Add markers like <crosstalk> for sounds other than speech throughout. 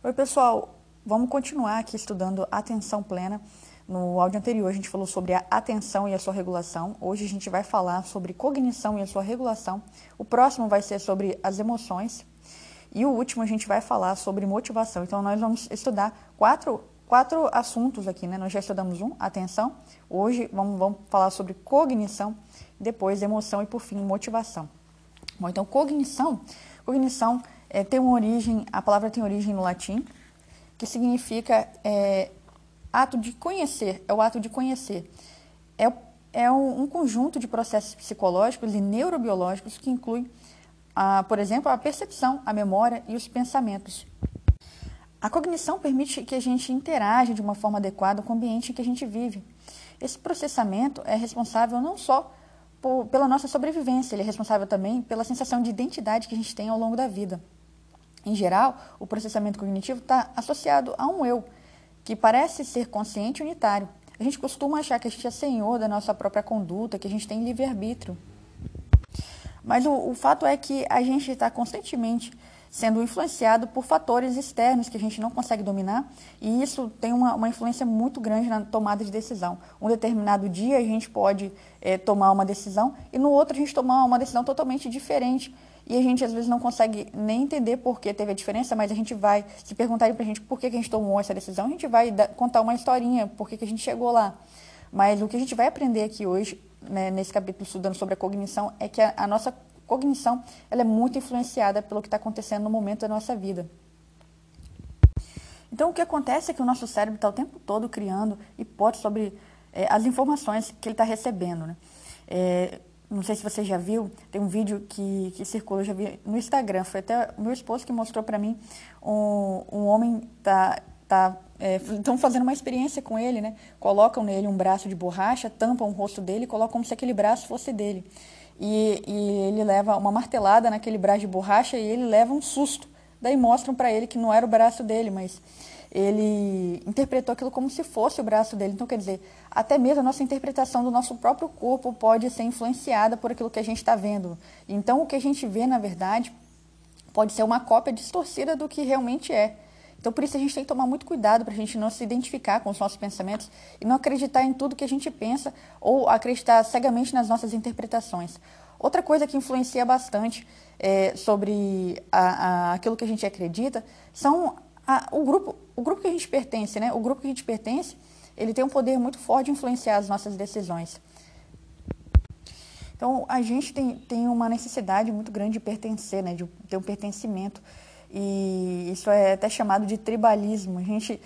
Oi, pessoal. Vamos continuar aqui estudando atenção plena. No áudio anterior, a gente falou sobre a atenção e a sua regulação. Hoje, a gente vai falar sobre cognição e a sua regulação. O próximo vai ser sobre as emoções. E o último, a gente vai falar sobre motivação. Então, nós vamos estudar quatro, quatro assuntos aqui, né? Nós já estudamos um, atenção. Hoje, vamos, vamos falar sobre cognição, depois emoção e, por fim, motivação. Bom, então, cognição. Cognição é, tem uma origem, a palavra tem origem no latim, que significa é, ato de conhecer, é o ato de conhecer. É, é um, um conjunto de processos psicológicos e neurobiológicos que inclui, a, por exemplo, a percepção, a memória e os pensamentos. A cognição permite que a gente interaja de uma forma adequada com o ambiente em que a gente vive. Esse processamento é responsável não só por, pela nossa sobrevivência, ele é responsável também pela sensação de identidade que a gente tem ao longo da vida. Em geral, o processamento cognitivo está associado a um eu, que parece ser consciente e unitário. A gente costuma achar que a gente é senhor da nossa própria conduta, que a gente tem livre-arbítrio. Mas o, o, fato é que a gente está constantemente sendo influenciado por fatores externos que a gente não consegue dominar, e isso tem uma, uma influência muito grande na tomada de decisão. Um determinado dia a gente pode é, tomar uma decisão, e no outro a gente tomar uma decisão totalmente diferente e a gente às vezes não consegue nem entender por que teve a diferença, mas a gente vai, se perguntarem para a gente por que, que a gente tomou essa decisão, a gente vai contar uma historinha, por que, que a gente chegou lá. Mas o que a gente vai aprender aqui hoje, né, nesse capítulo estudando sobre a cognição, é que a, a nossa cognição ela é muito influenciada pelo que está acontecendo no momento da nossa vida. Então, o que acontece é que o nosso cérebro está o tempo todo criando hipóteses sobre é, as informações que ele está recebendo. Né? É, não sei se você já viu, tem um vídeo que, que circula, eu já vi no Instagram, foi até o meu esposo que mostrou para mim, um, um homem tá, tá estão é, fazendo uma experiência com ele, né? Colocam nele um braço de borracha, tampam o rosto dele, colocam como se aquele braço fosse dele. E, e ele leva uma martelada naquele braço de borracha e ele leva um susto. Daí mostram para ele que não era o braço dele, mas ele interpretou aquilo como se fosse o braço dele. Então, quer dizer, até mesmo a nossa interpretação do nosso próprio corpo pode ser influenciada por aquilo que a gente está vendo. Então, o que a gente vê, na verdade, pode ser uma cópia distorcida do que realmente é. Então, por isso, a gente tem que tomar muito cuidado para a gente não se identificar com os nossos pensamentos e não acreditar em tudo que a gente pensa ou acreditar cegamente nas nossas interpretações. Outra coisa que influencia bastante é, sobre a, a, aquilo que a gente acredita são a, o, grupo, o grupo que a gente pertence, né? O grupo que a gente pertence, ele tem um poder muito forte de influenciar as nossas decisões. Então, a gente tem, tem uma necessidade muito grande de pertencer, né? De ter um pertencimento. E isso é até chamado de tribalismo. A gente,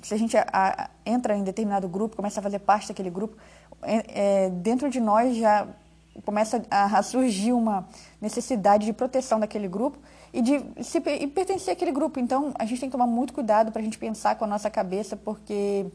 se a gente a, a, entra em determinado grupo, começa a fazer parte daquele grupo, é, é, dentro de nós já começa a, a surgir uma necessidade de proteção daquele grupo e de se, e pertencer àquele grupo. Então, a gente tem que tomar muito cuidado para a gente pensar com a nossa cabeça, porque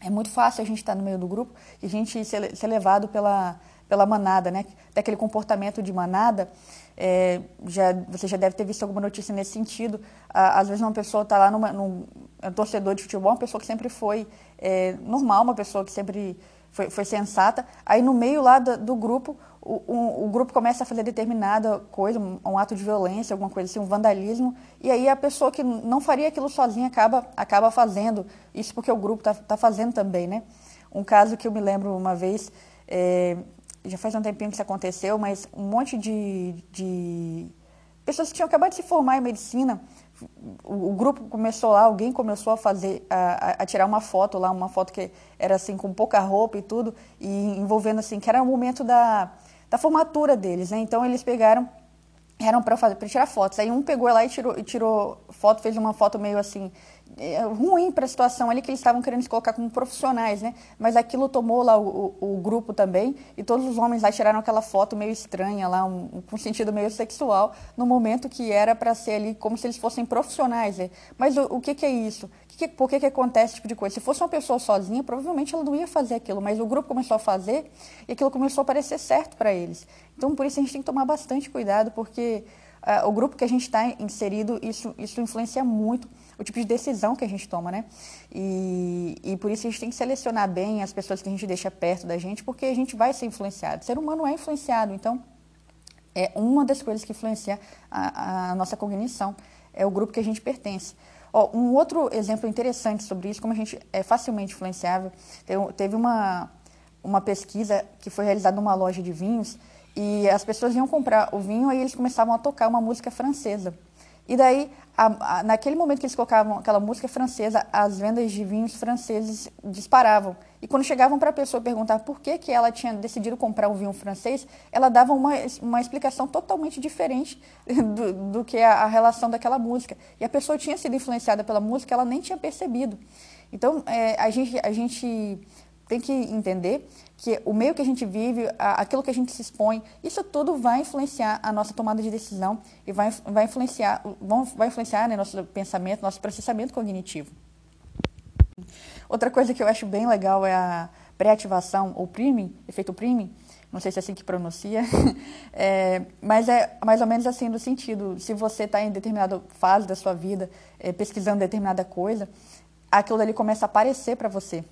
é muito fácil a gente estar no meio do grupo e a gente ser, ser levado pela, pela manada, né? Daquele comportamento de manada. É, já, você já deve ter visto alguma notícia nesse sentido. Às vezes uma pessoa está lá numa, num um torcedor de futebol, uma pessoa que sempre foi é, normal, uma pessoa que sempre foi, foi sensata. Aí no meio lá do, do grupo, o, o, o, grupo começa a fazer determinada coisa, um, um, ato de violência, alguma coisa assim, um vandalismo, e aí a pessoa que não faria aquilo sozinha acaba, acaba fazendo, isso porque o grupo está tá fazendo também, né? Um caso que eu me lembro uma vez, é, já faz um tempinho que isso aconteceu, mas um monte de, de pessoas que tinham acabado de se formar em medicina, o, o, grupo começou lá, alguém começou a fazer, a, a, tirar uma foto lá, uma foto que era assim com pouca roupa e tudo, e envolvendo assim, que era o momento da, da formatura deles, né? Então eles pegaram, eram para fazer, para tirar fotos. Aí um pegou lá e tirou, e tirou foto, fez uma foto meio assim é, ruim para a situação ali que eles estavam querendo se colocar como profissionais, né? Mas aquilo tomou lá o, o, o, grupo também e todos os homens lá tiraram aquela foto meio estranha lá, um, com sentido meio sexual, no momento que era para ser ali como se eles fossem profissionais. Né? Mas o, o que, que é isso? Que, por que, que acontece esse tipo de coisa? Se fosse uma pessoa sozinha, provavelmente ela não ia fazer aquilo, mas o grupo começou a fazer e aquilo começou a parecer certo para eles. Então, por isso a gente tem que tomar bastante cuidado, porque uh, o grupo que a gente está inserido, isso, isso influencia muito o tipo de decisão que a gente toma, né? E, e por isso a gente tem que selecionar bem as pessoas que a gente deixa perto da gente, porque a gente vai ser influenciado. O ser humano é influenciado, então é uma das coisas que influencia a, a nossa cognição é o grupo que a gente pertence. Ó, um outro exemplo interessante sobre isso, como a gente é facilmente influenciável, teve uma, uma pesquisa que foi realizada numa loja de vinhos e as pessoas iam comprar o vinho e eles começavam a tocar uma música francesa. E daí, a, a, naquele momento que eles colocavam aquela música francesa, as vendas de vinhos franceses disparavam. E quando chegavam para a pessoa perguntar por que, que ela tinha decidido comprar um vinho francês, ela dava uma, uma explicação totalmente diferente <laughs> do, do que a, a relação daquela música. E a pessoa tinha sido influenciada pela música, ela nem tinha percebido. Então, é, a, gente, a gente tem que entender que o meio que a gente vive, aquilo que a gente se expõe, isso tudo vai influenciar a nossa tomada de decisão e vai, vai influenciar, vão, vai influenciar né, nosso pensamento, nosso processamento cognitivo. Outra coisa que eu acho bem legal é a pré-ativação, ou priming, efeito priming, não sei se é assim que pronuncia, <laughs> é, mas é mais ou menos assim no sentido, se você está em determinada fase da sua vida, é, pesquisando determinada coisa, aquilo dali começa a aparecer para você.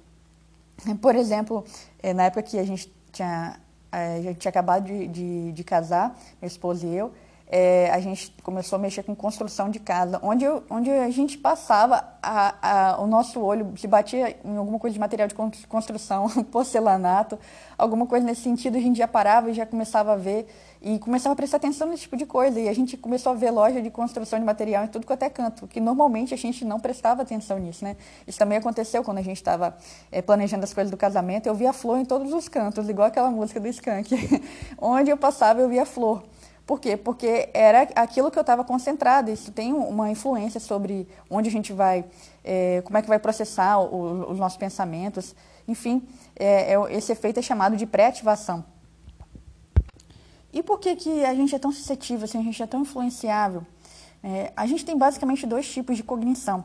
<laughs> Por exemplo, eh, na época que a gente tinha, eh, a gente tinha acabado de, de, de casar, meu esposo e eu, é, a gente começou a mexer com construção de casa, onde, eu, onde a gente passava, a, a, o nosso olho se batia em alguma coisa de material de construção, <laughs> porcelanato, alguma coisa nesse sentido, a gente já parava e já começava a ver e começava a prestar atenção nesse tipo de coisa. E a gente começou a ver loja de construção de material em tudo quanto é canto, que normalmente a gente não prestava atenção nisso, né? Isso também aconteceu quando a gente estava é, planejando as coisas do casamento, eu via flor em todos os cantos, igual aquela música do Skank. <laughs> onde eu passava, eu via flor. Por quê? Porque era aquilo que eu estava concentrada. Isso tem uma influência sobre onde a gente vai, é, como é que vai processar o, os nossos pensamentos. Enfim, é, é, esse efeito é chamado de pré-ativação. E por que, que a gente é tão suscetível, assim, a gente é tão influenciável? É, a gente tem basicamente dois tipos de cognição.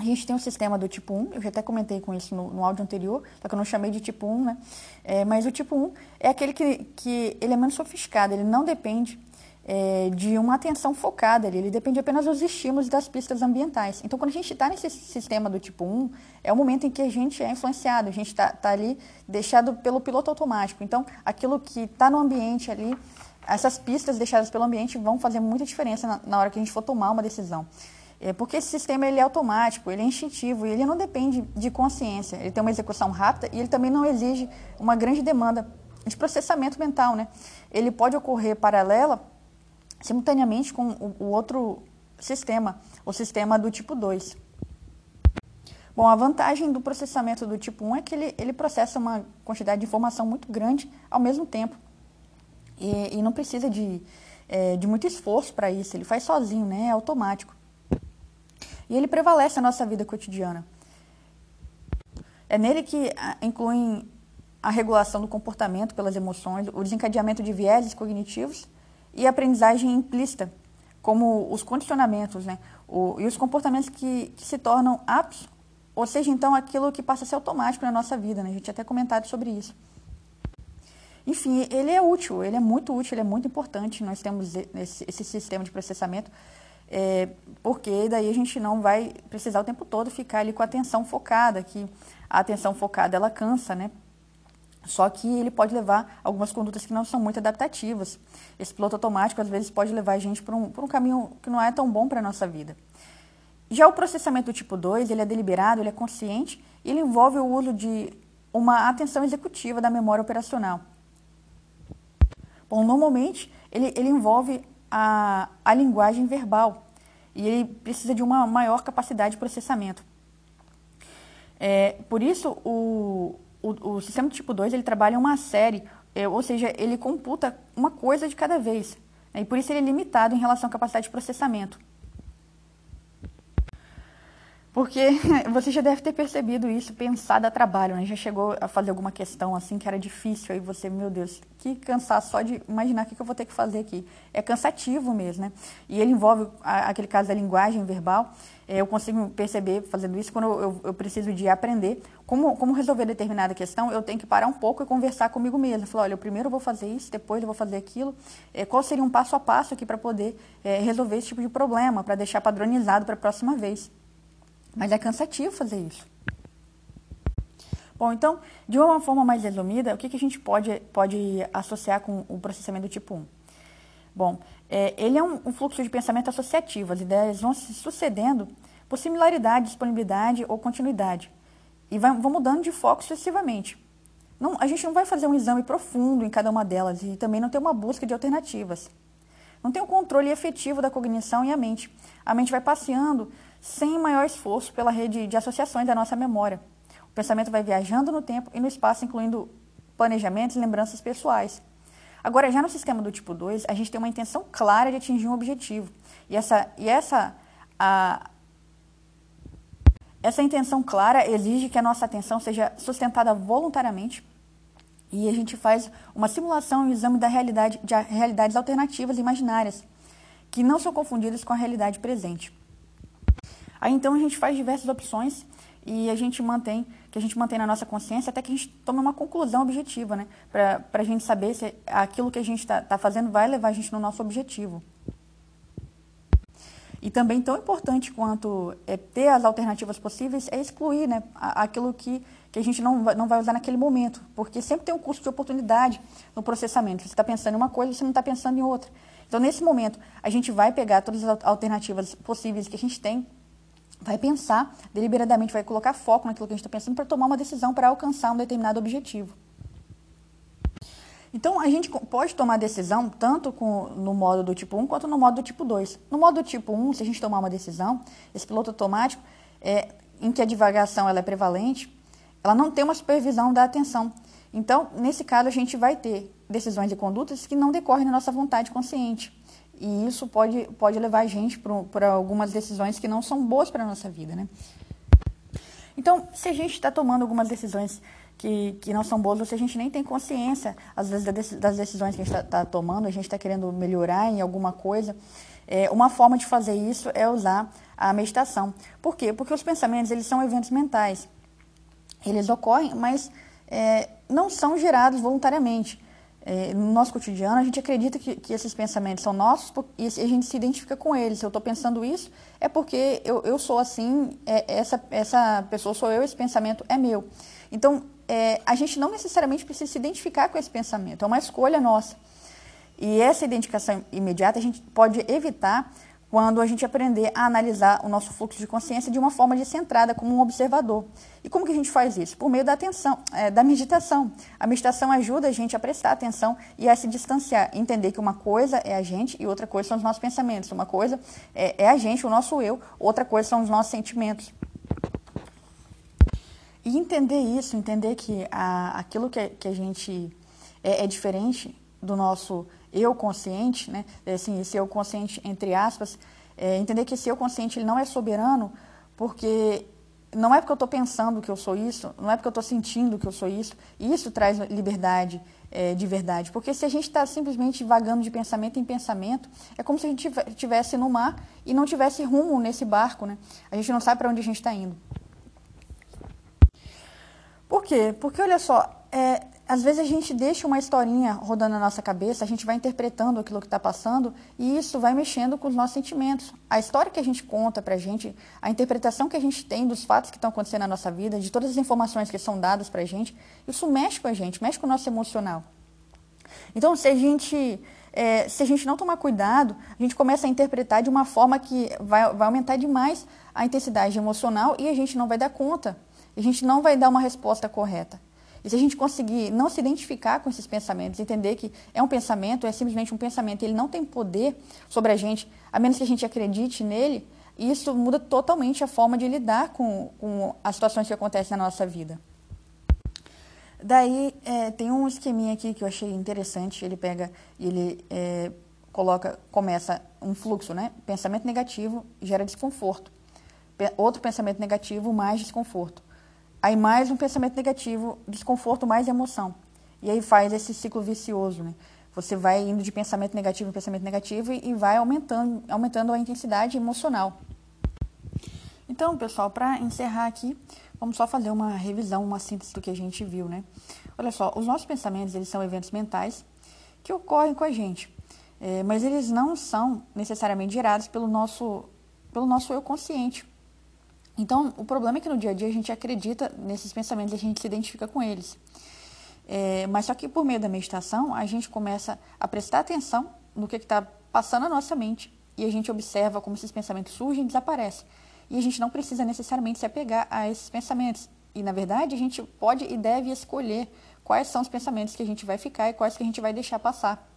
A gente tem o sistema do tipo 1, eu já até comentei com isso no, no áudio anterior, só que eu não chamei de tipo 1, né? É, mas o tipo 1 é aquele que, que ele é menos sofisticado, ele não depende é, de uma atenção focada ali, ele depende apenas dos estímulos das pistas ambientais. Então, quando a gente está nesse sistema do tipo 1, é o momento em que a gente é influenciado, a gente está tá ali deixado pelo piloto automático. Então, aquilo que está no ambiente ali, essas pistas deixadas pelo ambiente vão fazer muita diferença na, na hora que a gente for tomar uma decisão. É porque esse sistema ele é automático, ele é instintivo e ele não depende de consciência. Ele tem uma execução rápida e ele também não exige uma grande demanda de processamento mental, né? Ele pode ocorrer paralela, simultaneamente com o, o outro sistema, o sistema do tipo 2. Bom, a vantagem do processamento do tipo 1 é que ele, ele processa uma quantidade de informação muito grande ao mesmo tempo. E, e não precisa de, é, de muito esforço para isso, ele faz sozinho, né? é automático. E ele prevalece na nossa vida cotidiana. É nele que incluem a regulação do comportamento pelas emoções, o desencadeamento de vieses cognitivos e a aprendizagem implícita, como os condicionamentos né? O, e os comportamentos que, que, se tornam aptos, ou seja, então aquilo que passa a ser automático na nossa vida. Né? A gente até comentado sobre isso. Enfim, ele é útil, ele é muito útil, ele é muito importante. Nós temos esse, esse sistema de processamento é, porque daí a gente não vai precisar o tempo todo ficar ali com a atenção focada, que a atenção focada ela cansa, né? Só que ele pode levar algumas condutas que não são muito adaptativas. Esse piloto automático às vezes pode levar a gente por um, por um caminho que não é tão bom para a nossa vida. Já o processamento tipo 2, ele é deliberado, ele é consciente, e ele envolve o uso de uma atenção executiva da memória operacional. Bom, normalmente ele, ele envolve a, a linguagem verbal e ele precisa de uma maior capacidade de processamento. É, por isso, o, o, o, sistema tipo 2 ele trabalha uma série, é, ou seja, ele computa uma coisa de cada vez. Né, e por isso ele é limitado em relação à capacidade de processamento. Porque <laughs> você já deve ter percebido isso, pensar dá trabalho, né? Já chegou a fazer alguma questão assim que era difícil, aí você, meu Deus, que cansar só de imaginar o que eu vou ter que fazer aqui. É cansativo mesmo, né? E ele envolve aquele caso da linguagem verbal. É, eu consigo perceber fazendo isso quando eu, eu preciso de aprender como, como resolver determinada questão, eu tenho que parar um pouco e conversar comigo mesmo. Falar, olha, eu primeiro vou fazer isso, depois eu vou fazer aquilo. É, qual seria um passo a passo aqui para poder é, resolver esse tipo de problema, para deixar padronizado para a próxima vez. Mas é cansativo fazer isso. Bom, então, de uma forma mais resumida, o que, que a gente pode, pode associar com o processamento do tipo 1? Bom, É, ele é um, um, fluxo de pensamento associativo. As ideias vão se sucedendo por similaridade, disponibilidade ou continuidade. E vai, vão mudando de foco sucessivamente. Não, a gente não vai fazer um exame profundo em cada uma delas e também não tem uma busca de alternativas. Não tem um controle efetivo da cognição e a mente. A mente vai passeando sem maior esforço pela rede de associações da nossa memória. O pensamento vai viajando no tempo e no espaço, incluindo planejamentos e lembranças pessoais. Agora, já no sistema do tipo 2, a gente tem uma intenção clara de atingir um objetivo. E essa, e essa, a, essa intenção clara exige que a nossa atenção seja sustentada voluntariamente e a gente faz uma simulação e um exame da realidade, de realidades alternativas imaginárias, que não são confundidas com a realidade presente. Aí então a gente faz diversas opções e a gente mantém, que a gente mantém na nossa consciência até que a gente tome uma conclusão objetiva, né? Para a gente saber se aquilo que a gente está tá fazendo vai levar a gente no nosso objetivo. E também tão importante quanto é, ter as alternativas possíveis é excluir né, aquilo que, que a gente não vai, não vai usar naquele momento, porque sempre tem um custo de oportunidade no processamento. Você está pensando em uma coisa, você não está pensando em outra. Então, nesse momento, a gente vai pegar todas as alternativas possíveis que a gente tem vai pensar deliberadamente, vai colocar foco naquilo que a gente está pensando para tomar uma decisão para alcançar um determinado objetivo. Então, a gente pode tomar decisão tanto com, no modo do tipo 1 quanto no modo do tipo 2. No modo do tipo 1, se a gente tomar uma decisão, esse piloto automático, é, em que a divagação ela é prevalente, ela não tem uma supervisão da atenção. Então, nesse caso, a gente vai ter decisões e condutas que não decorrem da nossa vontade consciente. E isso pode, pode levar a gente para algumas decisões que não são boas para a nossa vida, né? Então, se a gente está tomando algumas decisões que, que não são boas, ou se a gente nem tem consciência, às vezes, das decisões que a gente está tá tomando, a gente está querendo melhorar em alguma coisa, é, uma forma de fazer isso é usar a meditação. Por quê? Porque os pensamentos, eles são eventos mentais. Eles ocorrem, mas é, não são gerados voluntariamente é, no nosso cotidiano, a gente acredita que, que, esses pensamentos são nossos e a gente se identifica com eles. Se eu estou pensando isso, é porque eu, eu sou assim, é, essa, essa pessoa sou eu, esse pensamento é meu. Então, é, a gente não necessariamente precisa se identificar com esse pensamento, é uma escolha nossa. E essa identificação imediata a gente pode evitar quando a gente aprender a analisar o nosso fluxo de consciência de uma forma descentrada, como um observador. E como que a gente faz isso? Por meio da atenção, é, da meditação. A meditação ajuda a gente a prestar atenção e a se distanciar, entender que uma coisa é a gente e outra coisa são os nossos pensamentos. Uma coisa é, é a gente, o nosso eu, outra coisa são os nossos sentimentos. E entender isso, entender que a, aquilo que, que a gente é, é diferente do nosso eu consciente, né? É, assim, esse eu consciente entre aspas, é, entender que esse eu consciente ele não é soberano, porque não é porque eu estou pensando que eu sou isso, não é porque eu estou sentindo que eu sou isso, isso traz liberdade é, de verdade. Porque se a gente está simplesmente vagando de pensamento em pensamento, é como se a gente estivesse no mar e não tivesse rumo nesse barco, né? A gente não sabe para onde a gente está indo. Por quê? Porque, olha só, é, às vezes a gente deixa uma historinha rodando na nossa cabeça, a gente vai interpretando aquilo que está passando e isso vai mexendo com os nossos sentimentos. A história que a gente conta para a gente, a interpretação que a gente tem dos fatos que estão acontecendo na nossa vida, de todas as informações que são dadas para a gente, isso mexe com a gente, mexe com o nosso emocional. Então, se a gente é, se a gente não tomar cuidado, a gente começa a interpretar de uma forma que vai, vai aumentar demais a intensidade emocional e a gente não vai dar conta. A gente não vai dar uma resposta correta. E se a gente conseguir não se identificar com esses pensamentos, entender que é um pensamento, é simplesmente um pensamento, ele não tem poder sobre a gente, a menos que a gente acredite nele, isso muda totalmente a forma de lidar com, com as situações que acontecem na nossa vida. Daí é, tem um esqueminha aqui que eu achei interessante. Ele pega, ele é, coloca, começa um fluxo, né? Pensamento negativo gera desconforto. Outro pensamento negativo mais desconforto. Aí mais um pensamento negativo, desconforto, mais emoção. E aí faz esse ciclo vicioso, né? Você vai indo de pensamento negativo em pensamento negativo e, vai aumentando, aumentando a intensidade emocional. Então, pessoal, para encerrar aqui, vamos só fazer uma revisão, uma síntese do que a gente viu, né? Olha só, os nossos pensamentos, eles são eventos mentais que ocorrem com a gente, é, mas eles não são necessariamente gerados pelo nosso, pelo nosso eu consciente. Então, o problema é que no dia a dia a gente acredita nesses pensamentos, a gente se identifica com eles. É, mas só que por meio da meditação, a gente começa a prestar atenção no que está passando a nossa mente e a gente observa como esses pensamentos surgem e desaparecem. E a gente não precisa necessariamente se apegar a esses pensamentos. E, na verdade, a gente pode e deve escolher quais são os pensamentos que a gente vai ficar e quais que a gente vai deixar passar.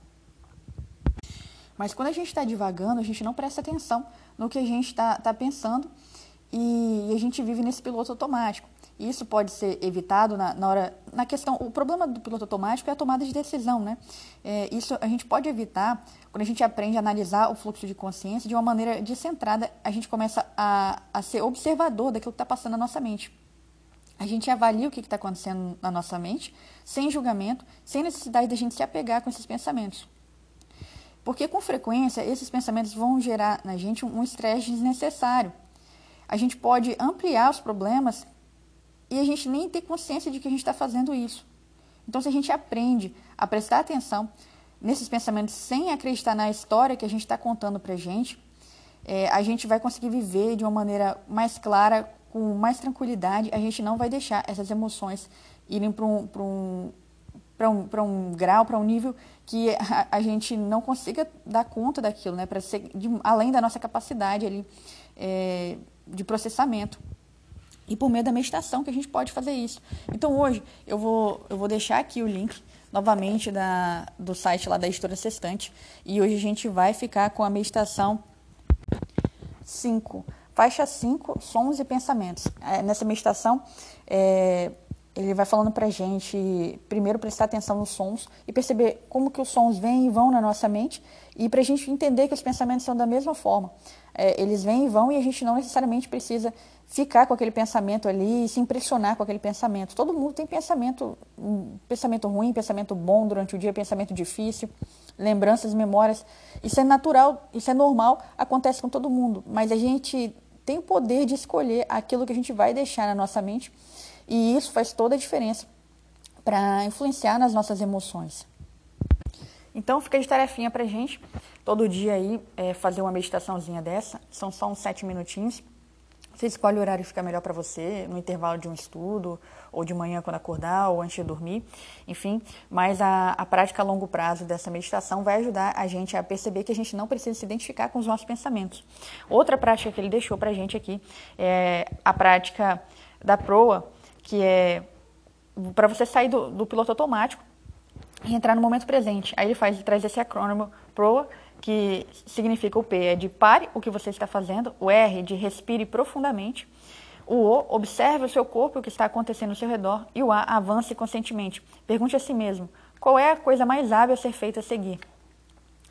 Mas quando a gente está divagando, a gente não presta atenção no que a gente está tá pensando e, a gente vive nesse piloto automático. Isso pode ser evitado na, na, hora. Na questão. O problema do piloto automático é a tomada de decisão, né? É, isso a gente pode evitar quando a gente aprende a analisar o fluxo de consciência de uma maneira descentrada. A gente começa a, a ser observador daquilo que está passando na nossa mente. A gente avalia o que está acontecendo na nossa mente, sem julgamento, sem necessidade de a gente se apegar com esses pensamentos. Porque com frequência esses pensamentos vão gerar na gente um estresse desnecessário. A gente pode ampliar os problemas e a gente nem ter consciência de que a gente está fazendo isso. Então, se a gente aprende a prestar atenção nesses pensamentos sem acreditar na história que a gente está contando para a gente, é, a gente vai conseguir viver de uma maneira mais clara, com mais tranquilidade. A gente não vai deixar essas emoções irem para um, um, um, um grau, para um nível que a, a, gente não consiga dar conta daquilo, né? para ser de, além da nossa capacidade ali, é, de processamento e por meio da meditação que a gente pode fazer isso. Então hoje eu vou, eu vou deixar aqui o link novamente da, do site lá da editora Sextante e hoje a gente vai ficar com a meditação 5, faixa 5, sons e pensamentos. É, nessa meditação, é, ele vai falando pra gente, primeiro prestar atenção nos sons e perceber como que os sons vêm e vão na nossa mente e para a gente entender que os pensamentos são da mesma forma. É, eles vêm e vão e a gente não necessariamente precisa ficar com aquele pensamento ali e se impressionar com aquele pensamento. Todo mundo tem pensamento, pensamento ruim, pensamento bom durante o dia, pensamento difícil, lembranças, memórias. Isso é natural, isso é normal, acontece com todo mundo. Mas a gente tem o poder de escolher aquilo que a gente vai deixar na nossa mente e isso faz toda a diferença para influenciar nas nossas emoções. Então fica de tarefinha para gente, todo dia aí, é, fazer uma meditaçãozinha dessa. São só uns sete minutinhos. Você escolhe o horário que fica melhor para você, no intervalo de um estudo, ou de manhã quando acordar, ou antes de dormir, enfim. Mas a, a prática a longo prazo dessa meditação vai ajudar a gente a perceber que a gente não precisa se identificar com os nossos pensamentos. Outra prática que ele deixou para a gente aqui é a prática da proa, que é para você sair do, do piloto automático e entrar no momento presente. Aí ele faz, ele traz esse acrônimo PROA, que significa o P é de pare o que você está fazendo, o R de respire profundamente, o O observe o seu corpo e o que está acontecendo ao seu redor e o A avance conscientemente. Pergunte a si mesmo, qual é a coisa mais hábil a ser feita a seguir?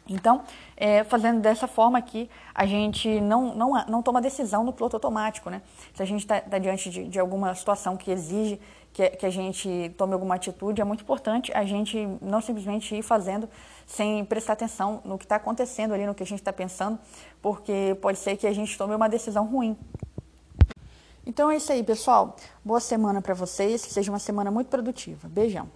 Então, é, fazendo dessa forma aqui, a gente não, não, não toma decisão no piloto automático, né? Se a gente está tá diante de, de, alguma situação que exige que, que, a gente tome alguma atitude, é muito importante a gente não simplesmente ir fazendo sem prestar atenção no que está acontecendo ali, no que a gente está pensando, porque pode ser que a gente tome uma decisão ruim. Então é isso aí, pessoal. Boa semana para vocês, que seja uma semana muito produtiva. Beijão.